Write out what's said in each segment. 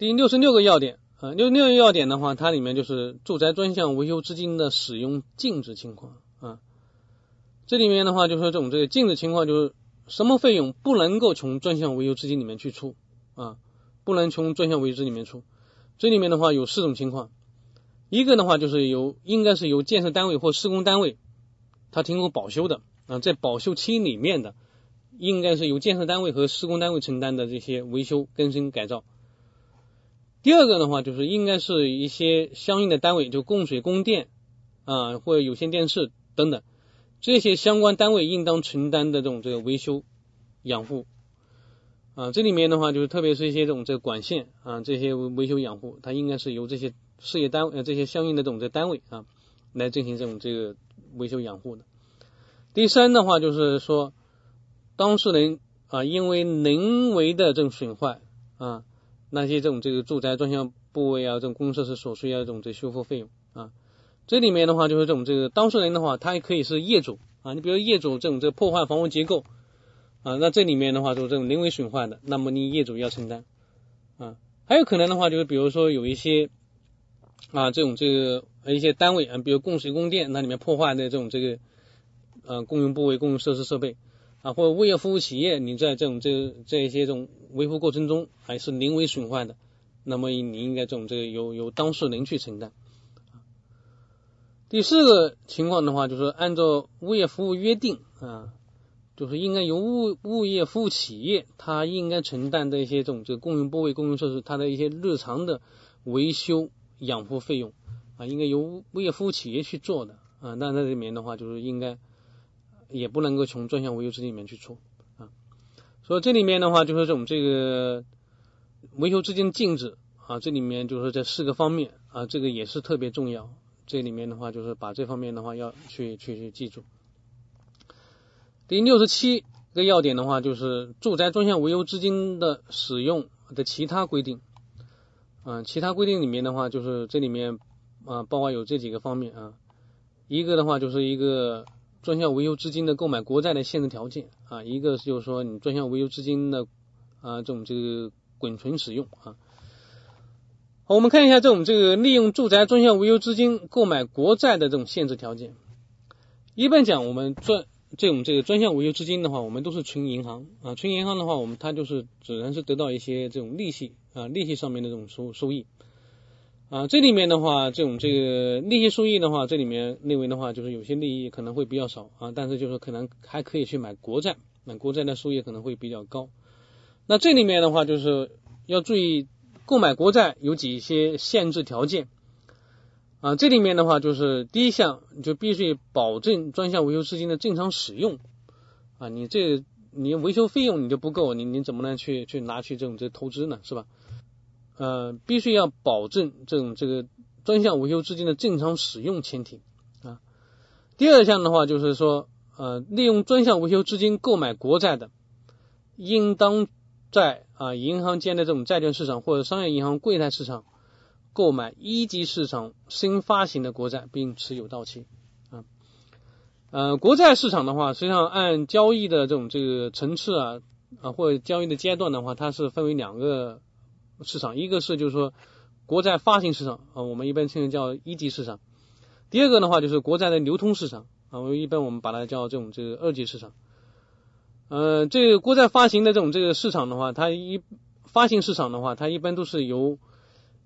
第六十六个要点啊，六十六个要点的话，它里面就是住宅专项维修资金的使用禁止情况啊。这里面的话，就说这种这个禁止情况，就是什么费用不能够从专项维修资金里面去出啊，不能从专项维修资金里面出。这里面的话有四种情况，一个的话就是由应该是由建设单位或施工单位，他提供保修的啊，在保修期里面的，应该是由建设单位和施工单位承担的这些维修、更新、改造。第二个的话，就是应该是一些相应的单位，就供水、供电啊，或者有线电视等等这些相关单位应当承担的这种这个维修养护啊。这里面的话，就是特别是一些这种这个管线啊，这些维修养护，它应该是由这些事业单呃这些相应的这种这单位啊来进行这种这个维修养护的。第三的话，就是说当事人啊，因为人为的这种损坏啊。那些这种这个住宅专项部位啊，这种公共设施所需要这种这修复费用啊，这里面的话就是这种这个当事人的话，他也可以是业主啊，你比如业主这种这破坏房屋结构啊，那这里面的话就是这种人为损坏的，那么你业主要承担啊，还有可能的话就是比如说有一些啊这种这个一些单位啊，比如供水供电，那里面破坏的这种这个呃公用部位、公用设施设备。啊，或者物业服务企业，你在这种这这一些这种维护过程中还是临危损坏的，那么你应该这种这个由由当事人去承担。第四个情况的话，就是按照物业服务约定啊，就是应该由物物业服务企业，它应该承担的一些这种这个公用部位、公用设施，它的一些日常的维修养护费用啊，应该由物业服务企业去做的啊。那那里面的话，就是应该。也不能够从专项维修资金里面去出啊，所以这里面的话就是这种这个维修资金禁止啊，这里面就是这四个方面啊，这个也是特别重要。这里面的话就是把这方面的话要去去去记住。第六十七个要点的话就是住宅专项维修资金的使用的其他规定嗯，其他规定里面的话就是这里面啊，包括有这几个方面啊，一个的话就是一个。专项维修资金的购买国债的限制条件啊，一个就是说你专项维修资金的啊这种这个滚存使用啊。好，我们看一下这种这个利用住宅专项维修资金购买国债的这种限制条件。一般讲，我们专这种这个专项维修资金的话，我们都是存银行啊，存银行的话，我们它就是只能是得到一些这种利息啊，利息上面的这种收收益。啊，这里面的话，这种这个利息收益的话，这里面认为的话，就是有些利益可能会比较少啊，但是就是可能还可以去买国债，买国债的收益可能会比较高。那这里面的话，就是要注意购买国债有几些限制条件啊，这里面的话就是第一项你就必须保证专项维修资金的正常使用啊，你这你维修费用你就不够，你你怎么能去去拿去这种这投资呢，是吧？呃，必须要保证这种这个专项维修资金的正常使用前提啊。第二项的话就是说，呃，利用专项维修资金购买国债的，应当在啊银行间的这种债券市场或者商业银行柜台市场购买一级市场新发行的国债，并持有到期啊。呃，国债市场的话，实际上按交易的这种这个层次啊啊或者交易的阶段的话，它是分为两个。市场一个是就是说国债发行市场啊，我们一般称为叫一级市场。第二个的话就是国债的流通市场啊，我一般我们把它叫这种这个二级市场。呃，这个国债发行的这种这个市场的话，它一发行市场的话，它一般都是由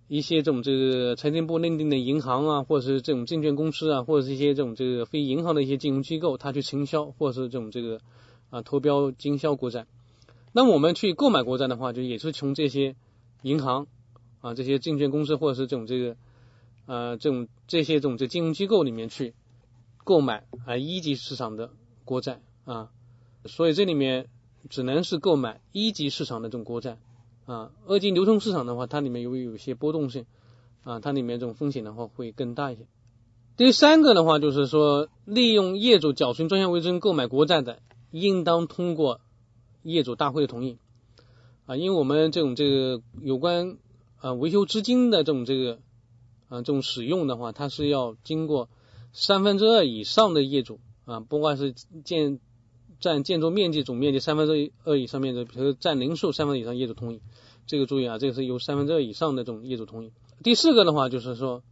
一些这种这个财政部认定的银行啊，或者是这种证券公司啊，或者是一些这种这个非银行的一些金融机构，它去承销或者是这种这个啊投标经销国债。那我们去购买国债的话，就也是从这些。银行啊，这些证券公司或者是这种这个呃这种这些这种这金融机构里面去购买啊一级市场的国债啊，所以这里面只能是购买一级市场的这种国债啊，二级流通市场的话，它里面由于有些波动性啊，它里面这种风险的话会更大一些。第三个的话就是说，利用业主缴存专项维修购买国债的，应当通过业主大会的同意。啊，因为我们这种这个有关啊维修资金的这种这个啊这种使用的话，它是要经过三分之二以上的业主啊，不管是建占建筑面积总面积三分之二以上面的，比如占人数三分以上业主同意，这个注意啊，这个是由三分之二以上的这种业主同意。第四个的话就是说，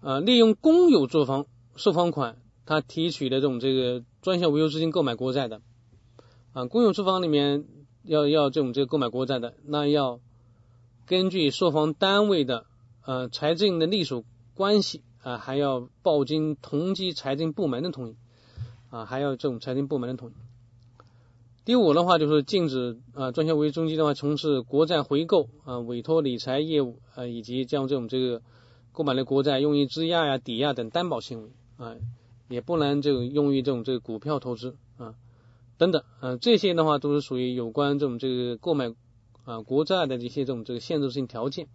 呃，利用公有住房售房款，他提取的这种这个专项维修资金购买国债的，啊，公有住房里面要要这种这个购买国债的，那要根据售房单位的呃财政的隶属关系啊，还要报经同级财政部门的同意啊，还要这种财政部门的同意。第五的话就是禁止啊专项维修中心的话从事国债回购啊委托理财业务啊以及将这种这个购买的国债用于质押呀抵押等担保行为啊也不能这个用于这种这个股票投资啊等等啊这些的话都是属于有关这种这个购买啊国债的一些这种这个限制性条件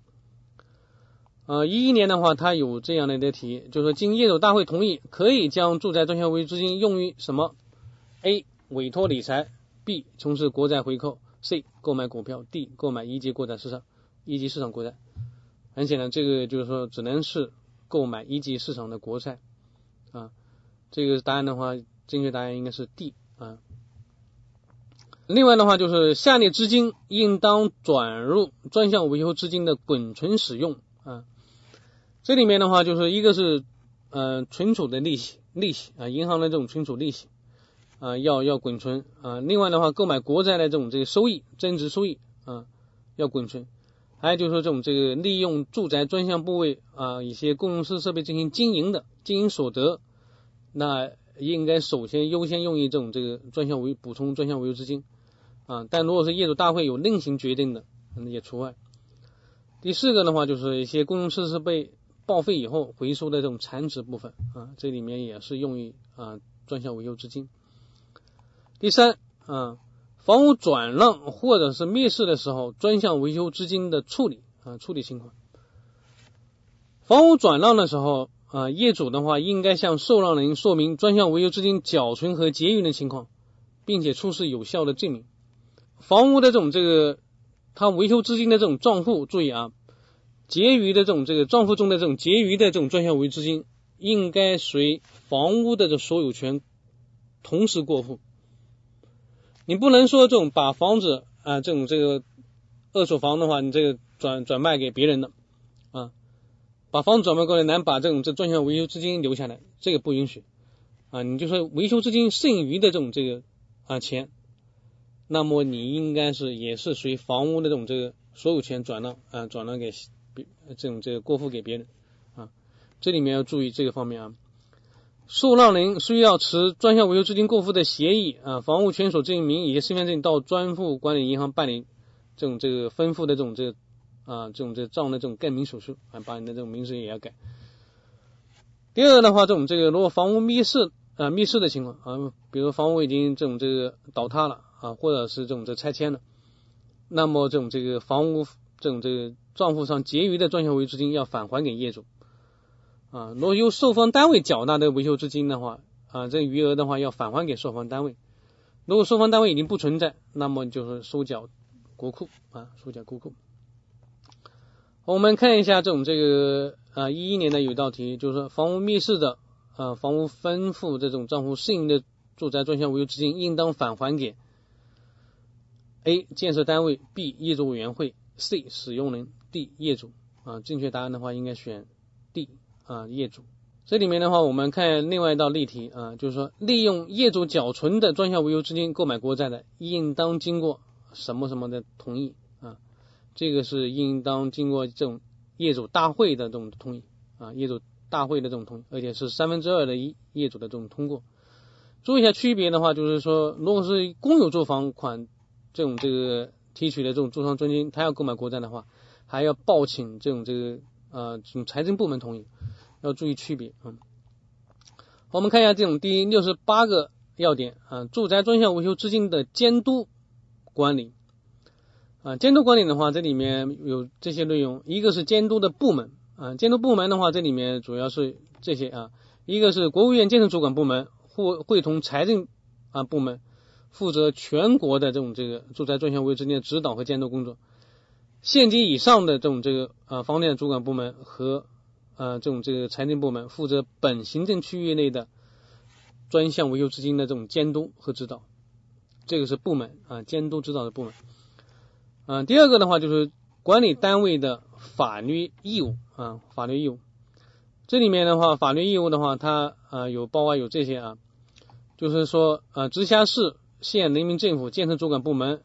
啊一一年的话它有这样的一个题就是说经业主大会同意可以将住宅专项维修资金用于什么 A 委托理财。B 从事国债回购，C 购买股票，D 购买一级国债市场一级市场国债。很显然，这个就是说只能是购买一级市场的国债啊。这个答案的话，正确答案应该是 D 啊。另外的话，就是下列资金应当转入专项维修资金的滚存使用啊。这里面的话，就是一个是呃存储的利息，利息啊，银行的这种存储利息。啊，要要滚存啊！另外的话，购买国债的这种这个收益，增值收益啊，要滚存。还有就是说，这种这个利用住宅专项部位啊，一些公用设设备进行经营的经营所得，那应该首先优先用于这种这个专项维补充专项维修资金啊。但如果是业主大会有另行决定的，那也除外。第四个的话，就是一些公用设施被报废以后回收的这种残值部分啊，这里面也是用于啊专项维修资金。第三啊，房屋转让或者是灭市的时候，专项维修资金的处理啊，处理情况。房屋转让的时候啊，业主的话应该向受让人说明专项维修资金缴存和结余的情况，并且出示有效的证明。房屋的这种这个，他维修资金的这种账户，注意啊，结余的这种这个账户中的这种结余的这种专项维修资金，应该随房屋的这所有权同时过户。你不能说这种把房子啊，这种这个二手房的话，你这个转转卖给别人的，把房子转卖过来，难把这种这专项维修资金留下来，这个不允许啊。你就说维修资金剩余的这种这个啊钱，那么你应该是也是属于房屋的这种这个所有权转让啊，转让给别这种这个过户给别人啊，这里面要注意这个方面啊。受让人需要持专项维修资金过户的协议啊，房屋权属证明以及身份证到专户管理银行办理这种这个分户的这种这个啊这种这账的这种更名手续啊，把你的这种名字也要改。第二个的话，这种这个如果房屋密室啊密室的情况啊，比如房屋已经这种这个倒塌了啊，或者是这种这拆迁了，那么这种这个房屋这种这个账户上结余的专项维修资金要返还给业主。啊，如果由售房单位缴纳的维修资金的话，啊，这余额的话要返还给售房单位。如果售房单位已经不存在，那么就是收缴国库啊，收缴国库。我们看一下这种这个啊，一一年的有道题，就是说房屋密室的啊，房屋分付这种账户剩余的住宅专项维修资金，应当返还给 A 建设单位，B 业主委员会，C 使用人，D 业主啊。正确答案的话应该选 D。啊，业主，这里面的话，我们看另外一道例题啊，就是说，利用业主缴存的专项维修资金购买国债的，应当经过什么什么的同意？这个是应当经过这种业主大会的这种同意啊，业主大会的这种同意，而且是三分之二的一业主的这种通过。注意一下区别的话，就是说，如果是公有住房款这种这个提取的这种住房租金，他要购买国债的话，还要报请这种这个呃这种财政部门同意。要注意区别啊！我们看一下这种第六十八个要点啊，住宅专项维修资金的监督管理啊，监督管理的话，这里面有这些内容，一个是监督的部门啊，监督部门的话，这里面主要是这些啊，一个是国务院建设主管部门，会会同财政啊部门负责全国的这种这个住宅专项维修资金的指导和监督工作，县级以上的这种这个啊房地产主管部门和呃，这种这个财政部门负责本行政区域内的专项维修资金的这种监督和指导，这个是部门啊，监督指导的部门。嗯，第二个的话就是管理单位的法律义务啊，法律义务。这里面的话，法律义务的话，它啊有包括有这些啊，就是说啊，直辖市、县人民政府建设主管部门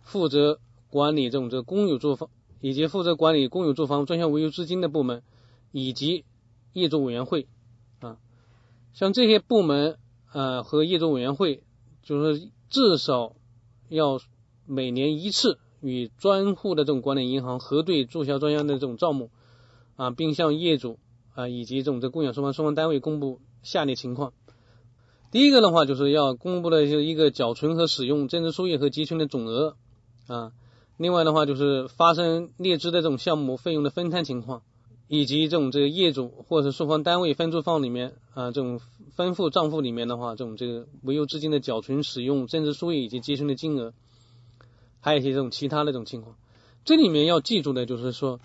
负责管理这种这个公有住房，以及负责管理公有住房专项维修资金的部门，以及业主委员会啊，像这些部门呃和业主委员会，就是至少要每年一次与专户的这种管理银行核对注销专项的这种账目啊，并向业主。啊，以及这种这共享双方双方单位公布下列情况。第一个的话，就是要公布的就是一个缴存和使用增值收益和集群的总额啊。另外的话，就是发生劣质的这种项目费用的分摊情况，以及这种这个业主或者是售方单位分租方里面啊这种分付账户里面的话，这种这个维修资金的缴存、使用增值收益以及集群的金额，还有一些这种其他的这种情况。这里面要记住的就是说，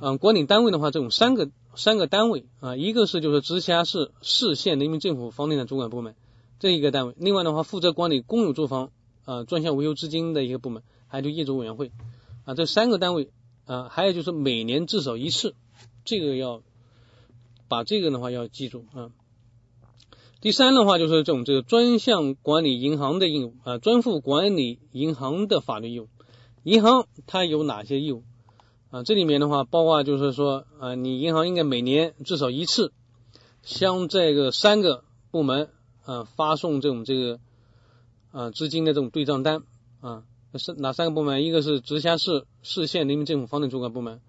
嗯，管理单位的话，这种三个。三个单位啊，一个是就是直辖市、市县人民政府房地产主管部门这一个单位，另外的话负责管理公有住房啊专项维修资金的一个部门，还有就业主委员会啊这三个单位啊，还有就是每年至少一次，这个要把这个的话要记住啊。第三的话就是这种这个专项管理银行的义务啊，专户管理银行的法律义务，银行它有哪些义务？啊，这里面的话，包括就是说，啊，你银行应该每年至少一次向这个三个部门啊发送这种这个啊资金的这种对账单啊，是哪三个部门？一个是直辖市、市县人民政府房产主管部门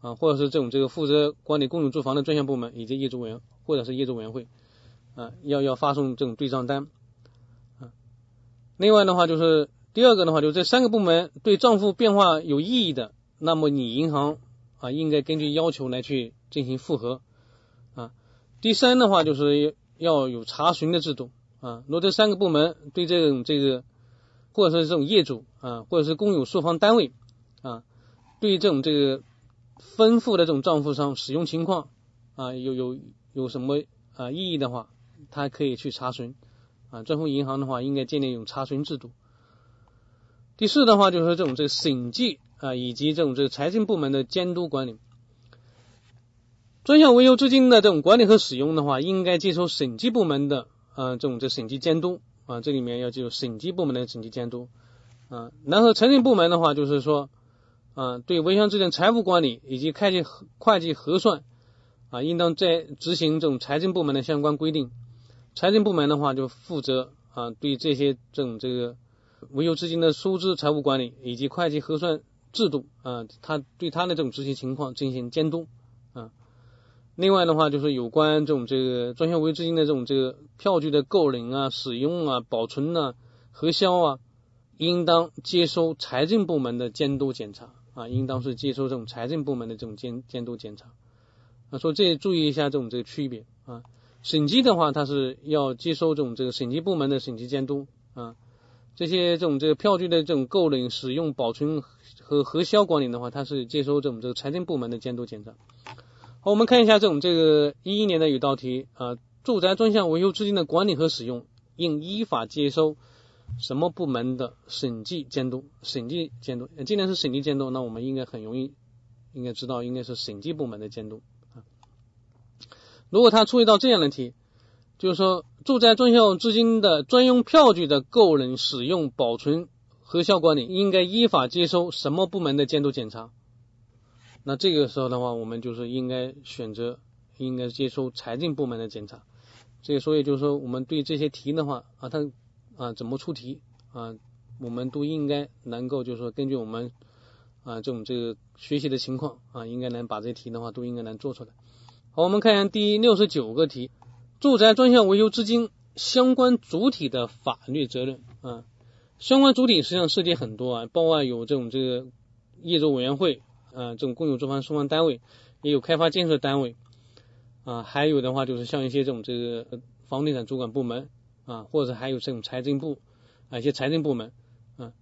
啊，或者是这种这个负责管理公有住房的专项部门以及业主委员或者是业主委员会啊，要要发送这种对账单啊。另外的话，就是第二个的话，就是这三个部门对账户变化有异议的。那么你银行啊，应该根据要求来去进行复核啊。第三的话，就是要有查询的制度啊。如果这三个部门对这种这个，或者是这种业主啊，或者是公有售房单位啊，对这种这个分付的这种账户上使用情况啊，有有有什么啊异议的话，他可以去查询啊。专户银行的话，应该建立一种查询制度。第四的话，就是这种这个审计。啊，以及这种这个财政部门的监督管理，专项维修资金的这种管理和使用的话，应该接受审计部门的啊这种这审计监督啊，这里面要接受审计部门的审计监督啊。然后财政部门的话，就是说啊，对维修资金财务管理以及会计会计核算啊，应当在执行这种财政部门的相关规定。财政部门的话，就负责啊对这些这种这个维修资金的收支财务管理以及会计核算。制度啊，他对他的这种执行情况进行监督啊。另外的话，就是有关这种这个专项维修资金的这种这个票据的购领啊、使用啊、保存啊、核销啊，应当接收财政部门的监督检查啊，应当是接收这种财政部门的这种监监督检查啊。说这注意一下这种这个区别啊。审计的话，它是要接收这种这个审计部门的审计监督啊。这些这种这个票据的这种购领、使用、保存。和核销管理的话，它是接收这种这个财政部门的监督检查。好，我们看一下这种这个一一年的有道题啊，住宅专项维修资金的管理和使用应依法接收什么部门的审计监督？审计监督，既然是审计监督，那我们应该很容易应该知道，应该是审计部门的监督。如果他出一道这样的题，就是说住宅专项资金的专用票据的购领、使用、保存。核销管理应该依法接收什么部门的监督检查？那这个时候的话，我们就是应该选择应该接收财政部门的检查。这个所以就是说，我们对这些题的话啊，它啊怎么出题啊，我们都应该能够就是说根据我们啊这种这个学习的情况啊，应该能把这些题的话都应该能做出来。我们看一下第六十九个题：住宅专项维修资金相关主体的法律责任啊。相关主体实际上涉及很多啊，包括有这种这个业主委员会啊，这种公有住房售房单位，也有开发建设单位啊，还有的话就是像一些这种这个房地产主管部门啊，或者还有这种财政部啊一些财政部门啊，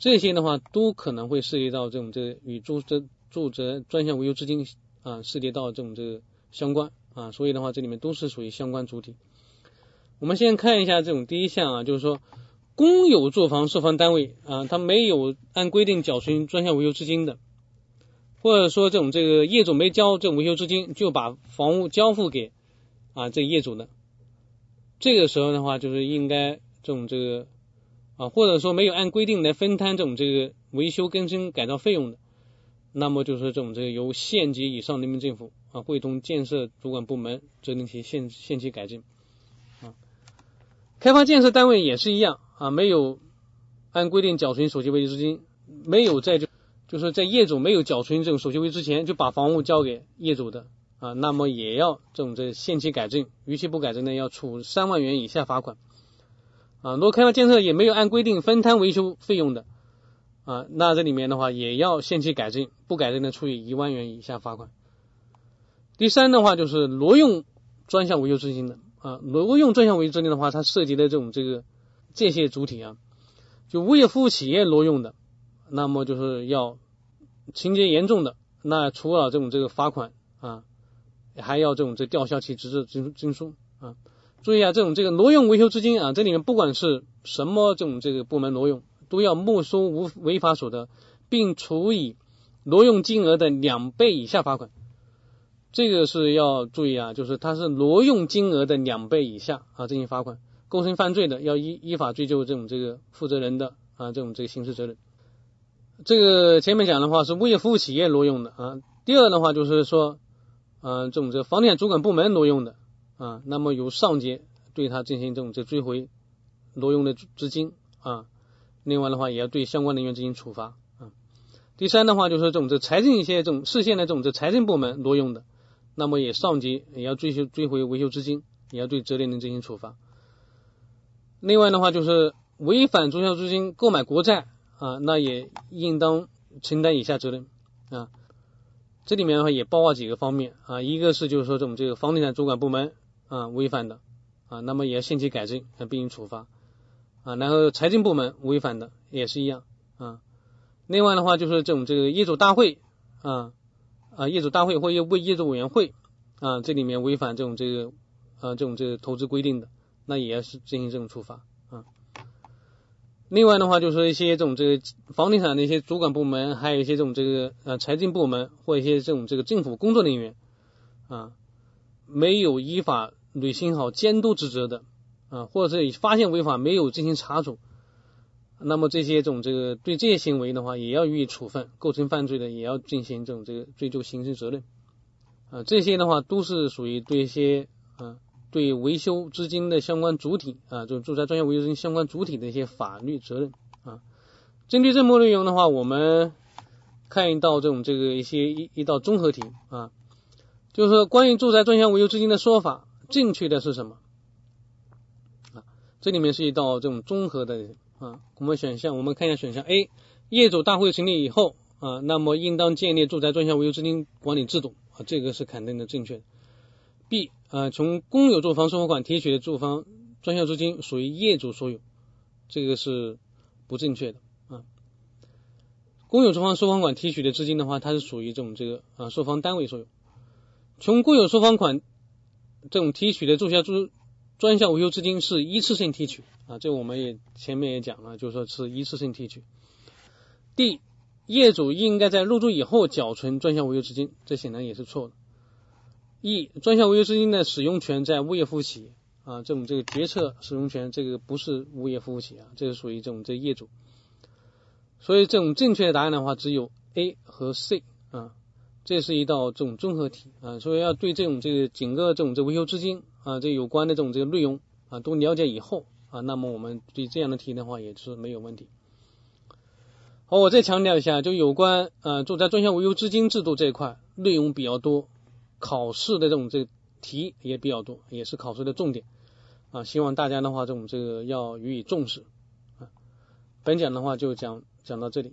这些的话都可能会涉及到这种这个与住宅住宅专项维修资金啊涉及到这种这个相关啊，所以的话这里面都是属于相关主体。我们先看一下这种第一项啊，就是说。公有住房售房单位啊，它没有按规定缴存专项维修资金的或者说这种这个业主没交这种维修资金，就把房屋交付给啊这业主的，这个时候的话，就是应该这种这个啊，或者说没有按规定来分摊这种这个维修更新改造费用的，那么就是这种这个由县级以上人民政府啊会同建设主管部门责令其限限期改进啊。开发建设单位也是一样啊，没有按规定缴存首期维修资金，没有在就。就是在业主没有缴存这种首期费之前，就把房屋交给业主的啊，那么也要这种这限期改正，逾期不改正呢，要处三万元以下罚款啊。如果开发建设也没有按规定分摊维修费用的啊，那这里面的话也要限期改正，不改正的，处以一万元以下罚款。第三的话就是挪用专项维修资金的啊，挪用专项维修资金的话，它涉及的这种这个这些主体啊，就物业服务企业挪用的。那么就是要情节严重的，那除了这种这个罚款啊，还要这种这吊销其执照证证书啊。注意啊，这种这个挪用维修资金啊，这里面不管是什么这种这个部门挪用，都要没收无违法所得，并处以挪用金额的两倍以下罚款。这个是要注意啊，就是它是挪用金额的两倍以下啊进行罚款，构成犯罪的要依依法追究这种这个负责人的啊这种这个刑事责任。这个前面讲的话是物业服务企业挪用的啊，第二的话就是说，嗯，这种这房地产主管部门挪用的啊，那么由上级对他进行这种这追回挪用的资金啊，另外的话也要对相关人员进行处罚啊。第三的话就是这种这财政一些这种市县的这种这财政部门挪用的，那么也上级也要追究追回维修资金，也要对责任人进行处罚。另外的话就是违反中小资金购买国债。啊，那也应当承担以下责任啊。这里面的话也包括几个方面啊，一个是就是说这种这个房地产主管部门啊违反的啊，那么也要限期改正啊，并行处罚啊。然后财政部门违反的也是一样啊。另外的话就是这种这个业主大会啊啊业主大会或业为业主委员会啊，这里面违反这种这个啊这种这个投资规定的，那也要是进行这种处罚啊。另外的话，就是一些这种这个房地产的一些主管部门，还有一些这种这个呃财政部门或一些这种这个政府工作人员啊，没有依法履行好监督职责的啊，或者是发现违法没有进行查处，那么这些种这个对这些行为的话，也要予以处分，构成犯罪的也要进行这种这个追究刑事责任啊，这些的话都是属于对一些啊。对维修资金的相关主体啊，就住宅专项维修资金相关主体的一些法律责任啊。针对这部分内容的话，我们看一道这种这个一些一一道综合题啊，就是说关于住宅专项维修资金的说法，正确的是什么？这里面是一道这种综合的啊。我们选项，我们看一下选项 A，业主大会成立以后啊，那么应当建立住宅专项维修资金管理制度啊，这个是肯定的正确。B 啊，从公有住房收房款提取的住房专项资金属于业主所有，这个是不正确的啊。公有住房收房款提取的资金的话，它是属于这种这个啊售房单位所有。从公有收房款这种提取的住下住专项维修资金是一次性提取。啊，这我们也前面也讲了，就是说是一次性提取。D 业主应该在入住以后缴存专项维修资金，这显然也是错的。E 专项维修资金的使用权在物业服务企业。啊，这种这个决策使用权这个不是物业服务企业啊，这是属于这种这业主，所以这种正确的答案的话只有 A 和 C 啊，这是一道这种综合题。啊，所以要对这种这个整个这种这维修资金啊这有关的这种这个内容啊都了解以后啊，那么我们对这样的题的话也是没有问题。好，我再强调一下，就有关呃住宅专项维修资金制度这一块内容比较多。考试的这种这个题也比较多，也是考试的重点啊。希望大家的话，这种这个要予以重视啊。本讲的话就讲讲到这里。